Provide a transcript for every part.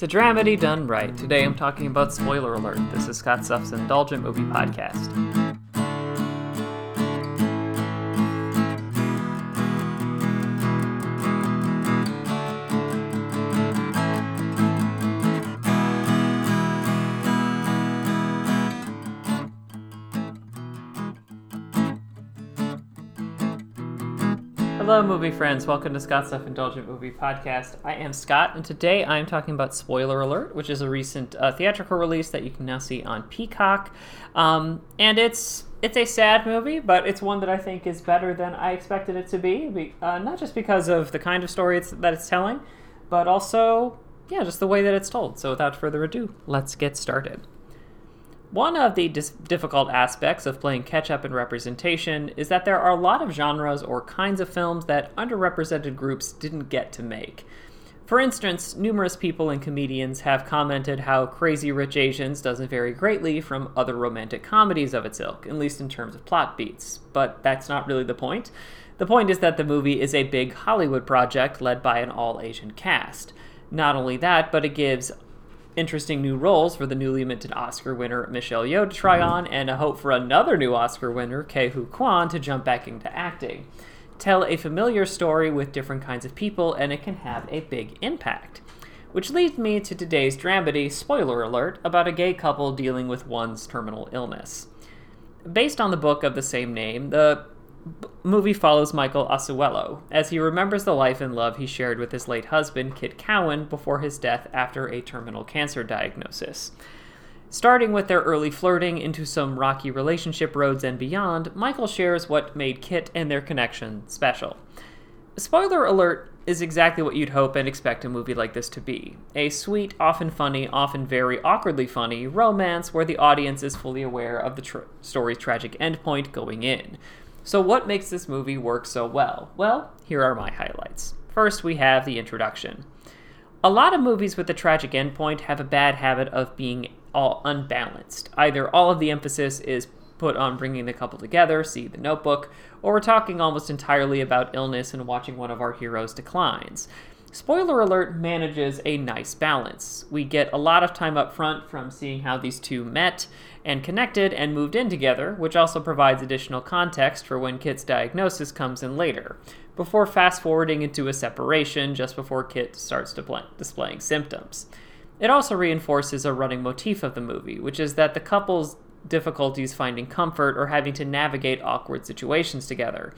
It's a dramedy done right. Today I'm talking about spoiler alert. This is Scott's Self Indulgent Movie Podcast. Hello, movie friends. Welcome to Scott Self Indulgent Movie Podcast. I am Scott, and today I am talking about Spoiler Alert, which is a recent uh, theatrical release that you can now see on Peacock. Um, and it's it's a sad movie, but it's one that I think is better than I expected it to be. Uh, not just because of the kind of story it's, that it's telling, but also, yeah, just the way that it's told. So, without further ado, let's get started. One of the dis- difficult aspects of playing catch up in representation is that there are a lot of genres or kinds of films that underrepresented groups didn't get to make. For instance, numerous people and comedians have commented how Crazy Rich Asians doesn't vary greatly from other romantic comedies of its ilk, at least in terms of plot beats. But that's not really the point. The point is that the movie is a big Hollywood project led by an all Asian cast. Not only that, but it gives interesting new roles for the newly minted Oscar winner Michelle Yeoh to try mm-hmm. on, and a hope for another new Oscar winner, Ke Huy Quan, to jump back into acting. Tell a familiar story with different kinds of people, and it can have a big impact. Which leads me to today's dramedy, spoiler alert, about a gay couple dealing with one's terminal illness. Based on the book of the same name, the movie follows Michael Ausiello as he remembers the life and love he shared with his late husband, Kit Cowan, before his death after a terminal cancer diagnosis. Starting with their early flirting into some rocky relationship roads and beyond, Michael shares what made Kit and their connection special. Spoiler alert is exactly what you'd hope and expect a movie like this to be a sweet, often funny, often very awkwardly funny romance where the audience is fully aware of the tr- story's tragic endpoint going in. So, what makes this movie work so well? Well, here are my highlights. First, we have the introduction. A lot of movies with a tragic endpoint have a bad habit of being all unbalanced. Either all of the emphasis is put on bringing the couple together, see the notebook, or we're talking almost entirely about illness and watching one of our heroes declines. Spoiler alert manages a nice balance. We get a lot of time up front from seeing how these two met and connected and moved in together, which also provides additional context for when Kit's diagnosis comes in later, before fast forwarding into a separation just before Kit starts to displaying symptoms. It also reinforces a running motif of the movie, which is that the couple's difficulties finding comfort or having to navigate awkward situations together.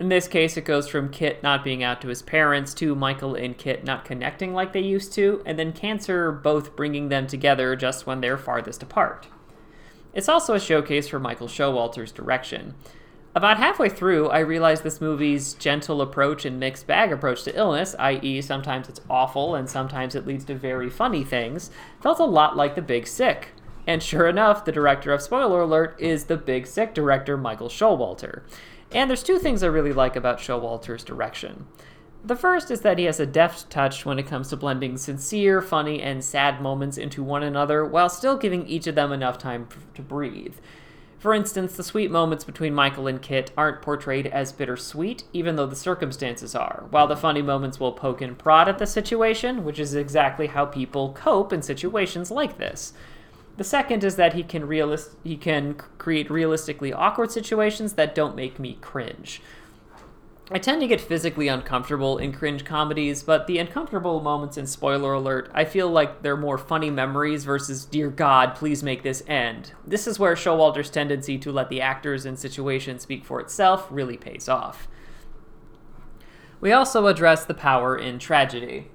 In this case, it goes from Kit not being out to his parents to Michael and Kit not connecting like they used to, and then cancer both bringing them together just when they're farthest apart. It's also a showcase for Michael Showalter's direction. About halfway through, I realized this movie's gentle approach and mixed bag approach to illness, i.e., sometimes it's awful and sometimes it leads to very funny things, felt a lot like The Big Sick. And sure enough, the director of Spoiler Alert is the Big Sick director, Michael Showalter. And there's two things I really like about Showalter's direction. The first is that he has a deft touch when it comes to blending sincere, funny, and sad moments into one another while still giving each of them enough time to breathe. For instance, the sweet moments between Michael and Kit aren't portrayed as bittersweet, even though the circumstances are, while the funny moments will poke and prod at the situation, which is exactly how people cope in situations like this. The second is that he can realist he can create realistically awkward situations that don't make me cringe. I tend to get physically uncomfortable in cringe comedies, but the uncomfortable moments in spoiler alert, I feel like they're more funny memories versus dear god, please make this end. This is where Showalter's tendency to let the actors and situation speak for itself really pays off. We also address the power in tragedy.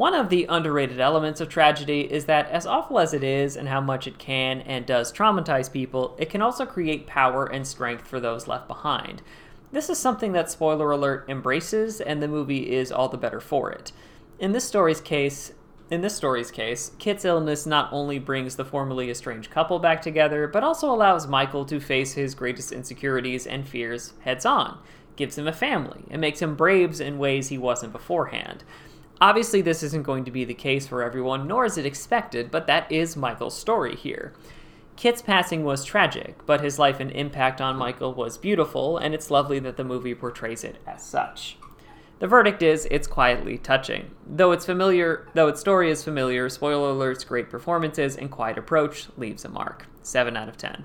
One of the underrated elements of tragedy is that, as awful as it is and how much it can and does traumatize people, it can also create power and strength for those left behind. This is something that Spoiler Alert embraces, and the movie is all the better for it. In this story's case, in this story's case, Kit's illness not only brings the formerly estranged couple back together, but also allows Michael to face his greatest insecurities and fears heads on, gives him a family, and makes him brave in ways he wasn't beforehand. Obviously, this isn't going to be the case for everyone, nor is it expected, but that is Michael's story here. Kit's passing was tragic, but his life and impact on Michael was beautiful, and it's lovely that the movie portrays it as such. The verdict is it's quietly touching. Though it's familiar, though its story is familiar, spoiler alert's great performances and quiet approach leaves a mark. 7 out of 10.